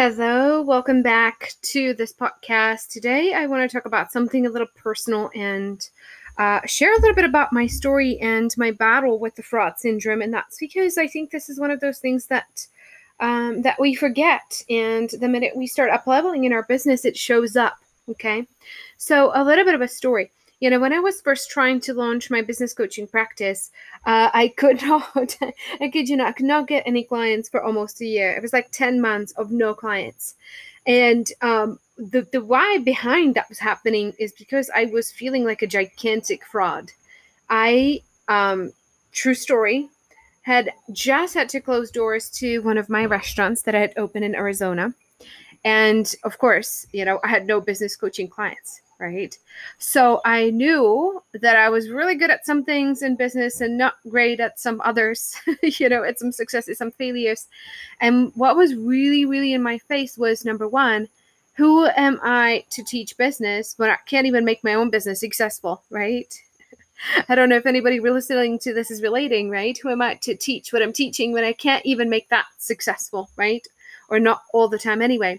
Hello, welcome back to this podcast. Today, I want to talk about something a little personal and uh, share a little bit about my story and my battle with the fraud syndrome. And that's because I think this is one of those things that um, that we forget. And the minute we start up leveling in our business, it shows up. Okay, so a little bit of a story. You know, when I was first trying to launch my business coaching practice, uh, I could not, I kid you not, I could not get any clients for almost a year. It was like 10 months of no clients. And um, the, the why behind that was happening is because I was feeling like a gigantic fraud. I, um, true story, had just had to close doors to one of my restaurants that I had opened in Arizona. And of course, you know, I had no business coaching clients right? So I knew that I was really good at some things in business and not great at some others, you know, at some successes, some failures. And what was really, really in my face was number one, who am I to teach business when I can't even make my own business successful, right? I don't know if anybody listening to this is relating, right? Who am I to teach what I'm teaching when I can't even make that successful, right? Or not all the time anyway.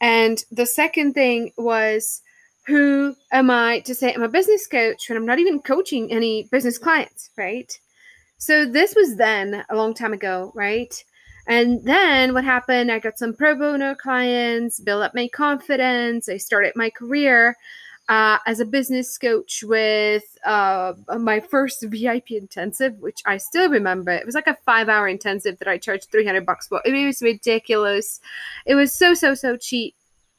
And the second thing was, who am I to say I'm a business coach when I'm not even coaching any business clients, right? So this was then a long time ago, right? And then what happened? I got some pro bono clients, built up my confidence. I started my career uh, as a business coach with uh, my first VIP intensive, which I still remember. It was like a five hour intensive that I charged 300 bucks for. It was ridiculous. It was so, so, so cheap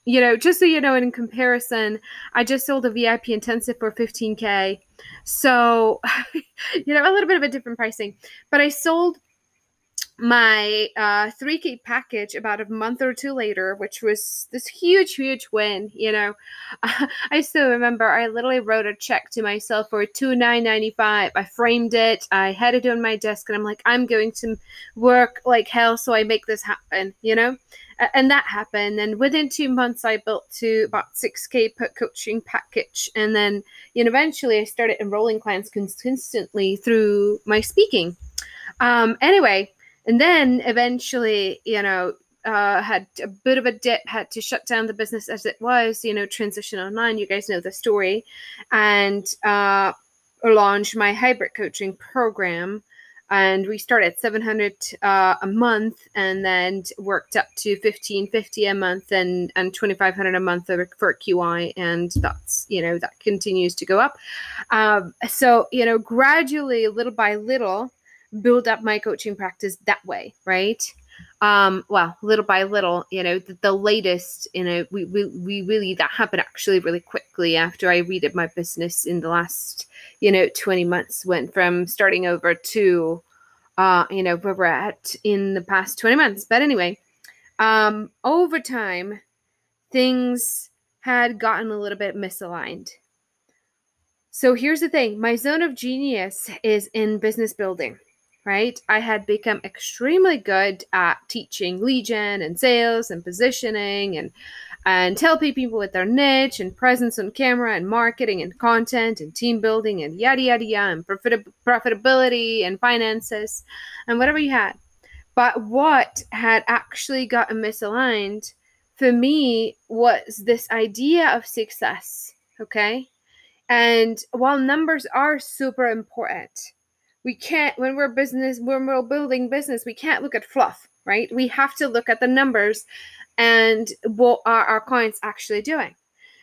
you know, just so you know, in comparison, I just sold a VIP intensive for 15K. So, you know, a little bit of a different pricing. But I sold my uh, 3K package about a month or two later, which was this huge, huge win. You know, I still remember I literally wrote a check to myself for two nine ninety five. I framed it, I had it on my desk, and I'm like, I'm going to work like hell so I make this happen. You know, and that happened. And within two months, I built to about 6K per coaching package. And then, you know, eventually I started enrolling clients consistently through my speaking. Um, anyway, and then eventually, you know, uh, had a bit of a dip, had to shut down the business as it was, you know, transition online. You guys know the story. And uh, launched my hybrid coaching program and we started at 700 uh, a month and then worked up to 1550 a month and and 2500 a month for qi and that's you know that continues to go up. Um, so you know gradually little by little build up my coaching practice that way right um well little by little you know the, the latest you know we, we we really that happened actually really quickly after i redid my business in the last you know 20 months went from starting over to uh you know where we're at in the past 20 months. But anyway um over time things had gotten a little bit misaligned. So here's the thing my zone of genius is in business building right? I had become extremely good at teaching lead gen and sales and positioning and and helping people with their niche and presence on camera and marketing and content and team building and yada yada yada and profit- profitability and finances and whatever you had. But what had actually gotten misaligned for me was this idea of success, okay? And while numbers are super important, we can't when we're business when we're building business we can't look at fluff right? We have to look at the numbers and what are our clients actually doing.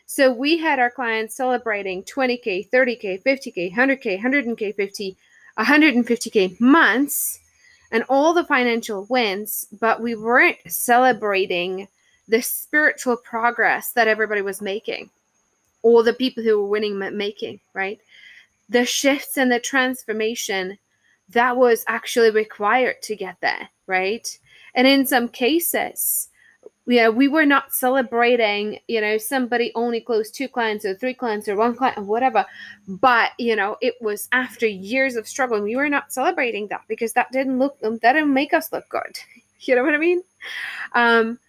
So we had our clients celebrating 20k 30k 50k 100k 100k 50 150k months and all the financial wins but we weren't celebrating the spiritual progress that everybody was making. Or the people who were winning making right the shifts and the transformation that was actually required to get there, right? And in some cases, yeah, we were not celebrating, you know, somebody only closed two clients or three clients or one client or whatever. But, you know, it was after years of struggle. We were not celebrating that because that didn't look, that didn't make us look good. You know what I mean? Um,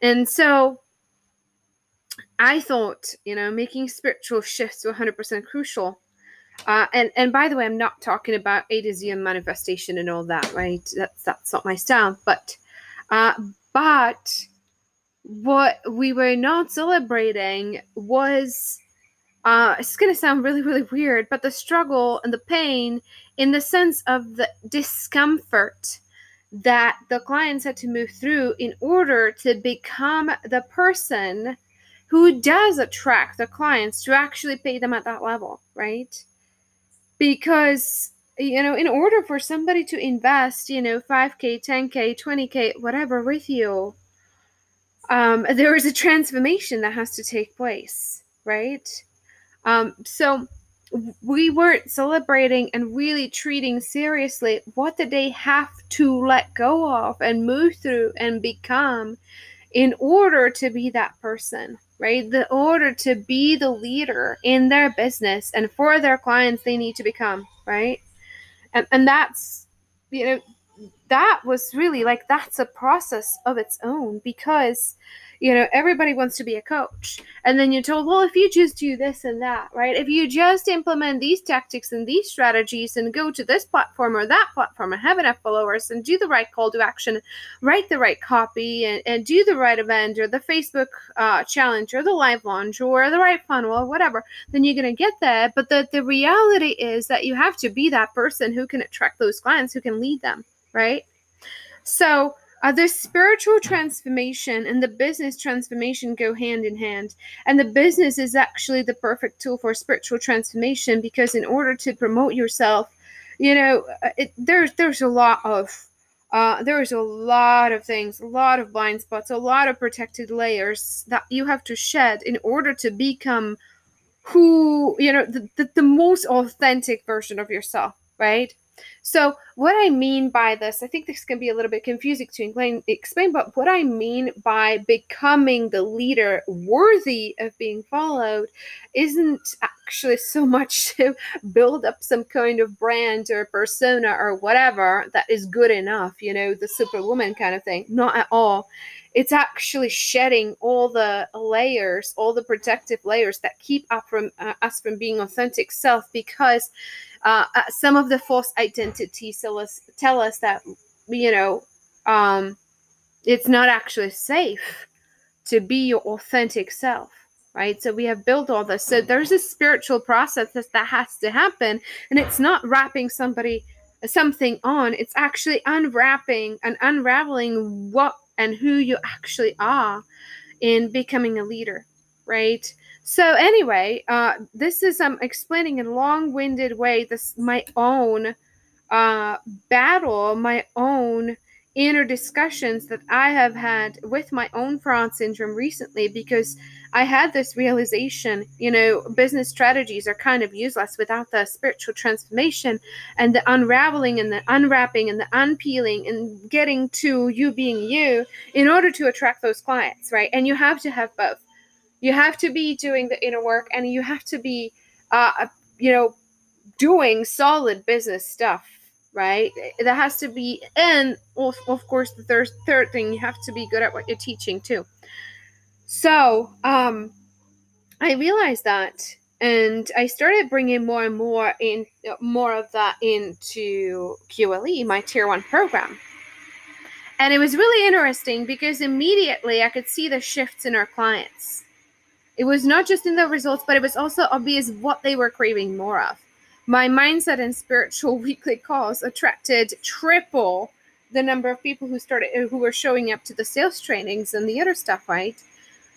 and so I thought, you know, making spiritual shifts 100% crucial uh, and and by the way, I'm not talking about A to Z and manifestation and all that, right? That's that's not my style. But uh, but what we were not celebrating was uh, it's to sound really, really weird, but the struggle and the pain in the sense of the discomfort that the clients had to move through in order to become the person who does attract the clients to actually pay them at that level, right? Because, you know, in order for somebody to invest, you know, 5K, 10K, 20K, whatever with you, um, there is a transformation that has to take place, right? Um, so we weren't celebrating and really treating seriously what did they have to let go of and move through and become in order to be that person right? The order to be the leader in their business and for their clients they need to become right? And, and that's you know that was really like that's a process of its own because you know everybody wants to be a coach. And then you're told well if you just do this and that right? If you just implement these tactics and these strategies and go to this platform or that platform and have enough followers and do the right call to action write the right copy and, and do the right event or the facebook uh, challenge or the live launch or the right funnel or whatever then you're going to get there. But the, the reality is that you have to be that person who can attract those clients who can lead them right? So uh, the spiritual transformation and the business transformation go hand in hand. And the business is actually the perfect tool for spiritual transformation because, in order to promote yourself, you know, uh, it, there's there's a lot of uh, there's a lot of things, a lot of blind spots, a lot of protected layers that you have to shed in order to become who you know the, the, the most authentic version of yourself, right? So, what I mean by this, I think this can be a little bit confusing to explain, but what I mean by becoming the leader worthy of being followed isn't actually so much to build up some kind of brand or persona or whatever that is good enough, you know, the superwoman kind of thing. Not at all it's actually shedding all the layers all the protective layers that keep up from uh, us from being authentic self because uh, uh, some of the false identities tell us tell us that you know um, it's not actually safe to be your authentic self right? So we have built all this. So there's a spiritual process that, that has to happen and it's not wrapping somebody something on. It's actually unwrapping and unraveling what and who you actually are in becoming a leader, right? So anyway, uh, this is I'm um, explaining in a long-winded way this my own uh, battle, my own inner discussions that I have had with my own fraud syndrome recently because I had this realization, you know, business strategies are kind of useless without the spiritual transformation and the unraveling and the unwrapping and the unpeeling and getting to you being you in order to attract those clients, right? And you have to have both. You have to be doing the inner work and you have to be, uh, you know, doing solid business stuff right that has to be and of, of course the third third thing you have to be good at what you're teaching too so um i realized that and i started bringing more and more in more of that into qle my tier one program. And it was really interesting because immediately i could see the shifts in our clients. It was not just in the results but it was also obvious what they were craving more of. My mindset and spiritual weekly calls attracted triple the number of people who started who were showing up to the sales trainings and the other stuff, right?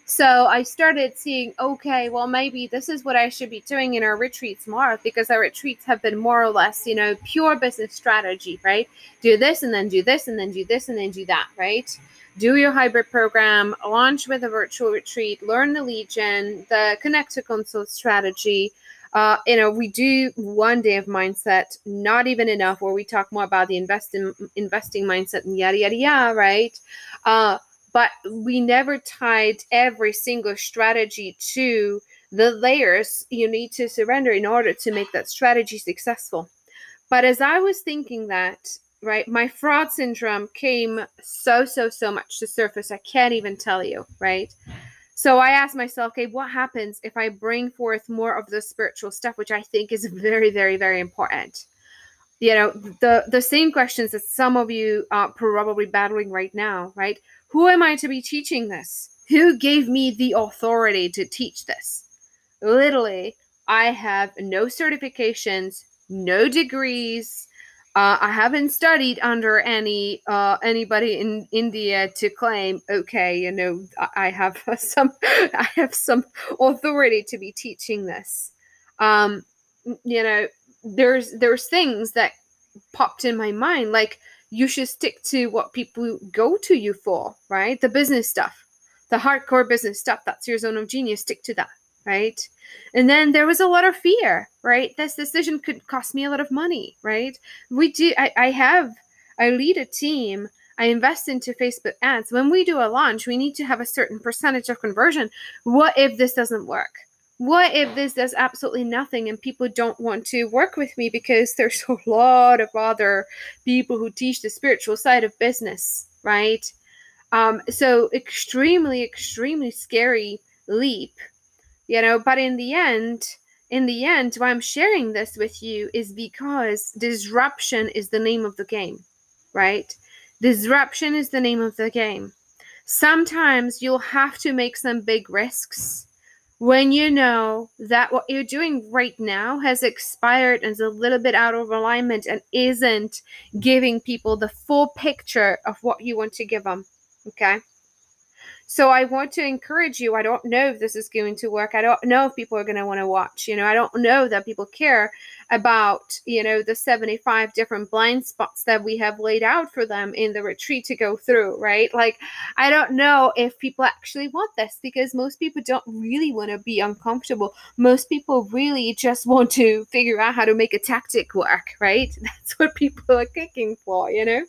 So I started seeing, okay, well, maybe this is what I should be doing in our retreats more because our retreats have been more or less, you know, pure business strategy, right? Do this and then do this and then do this and then do that, right? Do your hybrid program, launch with a virtual retreat, learn the lead gen, the connect to consult strategy, uh, you know, we do one day of mindset, not even enough, where we talk more about the investing investing mindset and yada yada yada, right? Uh, but we never tied every single strategy to the layers you need to surrender in order to make that strategy successful. But as I was thinking that, right, my fraud syndrome came so, so, so much to surface. I can't even tell you, right? So I asked myself, okay, what happens if I bring forth more of the spiritual stuff, which I think is very, very, very important? You know, the the same questions that some of you are probably battling right now, right? Who am I to be teaching this? who gave me the authority to teach this? Literally, I have no certifications, no degrees. Uh, I haven't studied under any uh, anybody in India to claim, okay, you know, I have some, I have some authority to be teaching this. Um, you know, there's there's things that popped in my mind, like you should stick to what people go to you for, right? The business stuff, the hardcore business stuff. That's your zone of genius. Stick to that right? And then there was a lot of fear, right? This decision could cost me a lot of money, right? We do, I, I have, I lead a team. I invest into Facebook ads. When we do a launch, we need to have a certain percentage of conversion. What if this doesn't work? What if this does absolutely nothing and people don't want to work with me because there's a lot of other people who teach the spiritual side of business, right? Um, so extremely, extremely scary leap you know but in the end in the end why i'm sharing this with you is because disruption is the name of the game right disruption is the name of the game sometimes you'll have to make some big risks when you know that what you're doing right now has expired and is a little bit out of alignment and isn't giving people the full picture of what you want to give them okay so I want to encourage you. I don't know if this is going to work. I don't know if people are going to want to watch. You know, I don't know that people care about, you know, the 75 different blind spots that we have laid out for them in the retreat to go through, right? Like, I don't know if people actually want this because most people don't really want to be uncomfortable. Most people really just want to figure out how to make a tactic work, right? That's what people are kicking for, you know?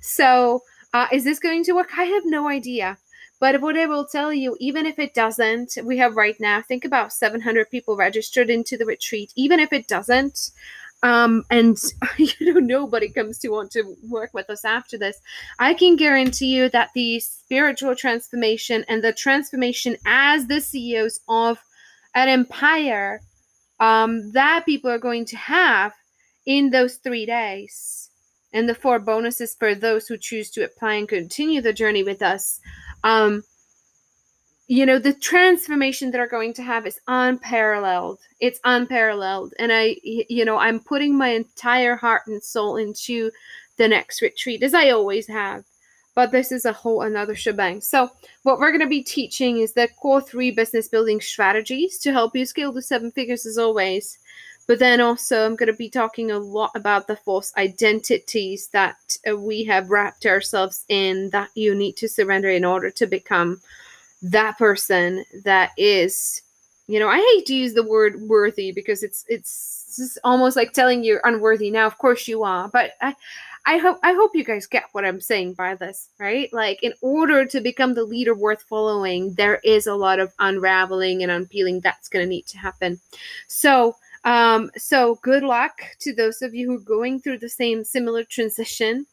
So, uh, is this going to work? I have no idea. But what I will tell you, even if it doesn't, we have right now, think about 700 people registered into the retreat. Even if it doesn't, um, and you know nobody comes to want to work with us after this, I can guarantee you that the spiritual transformation and the transformation as the CEOs of an empire um, that people are going to have in those three days and the four bonuses for those who choose to apply and continue the journey with us um you know the transformation that are going to have is unparalleled. It's unparalleled. And i you know i'm putting my entire heart and soul into the next retreat as i always have. But this is a whole another shebang. So what we're going to be teaching is the core three business building strategies to help you scale to seven figures as always but then also, I'm going to be talking a lot about the false identities that uh, we have wrapped ourselves in that you need to surrender in order to become that person that is, you know, I hate to use the word worthy because it's it's just almost like telling you're unworthy. Now, of course you are, but I I hope I hope you guys get what I'm saying by this, right? Like in order to become the leader worth following, there is a lot of unraveling and unpeeling that's going to need to happen. So, um, so good luck to those of you who are going through the same similar transition.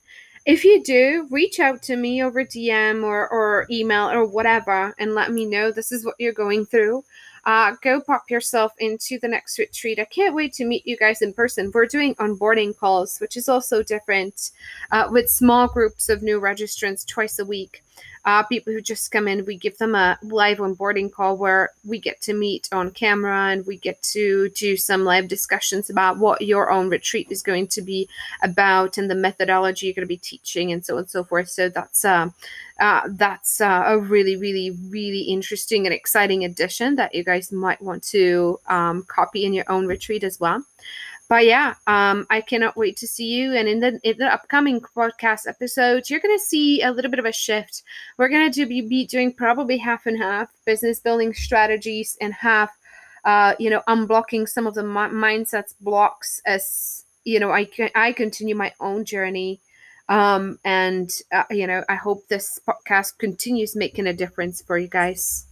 If you do, reach out to me over DM or, or email or whatever and let me know this is what you're going through. Uh, go pop yourself into the next retreat. I can't wait to meet you guys in person. We're doing onboarding calls, which is also different uh, with small groups of new registrants twice a week uh, people who just come in, we give them a live onboarding call where we get to meet on camera and we get to do some live discussions about what your own retreat is going to be about and the methodology you're going to be teaching and so on and so forth. So that's uh, uh, that's uh, a really, really, really interesting and exciting addition that you guys might want to um, copy in your own retreat as well but yeah, um, I cannot wait to see you. And in the in the upcoming podcast episodes, you're gonna see a little bit of a shift. We're gonna do be, doing probably half and half business building strategies and half, uh, you know, unblocking some of the mi- mindsets blocks as you know I I continue my own journey. Um, and uh, you know, I hope this podcast continues making a difference for you guys.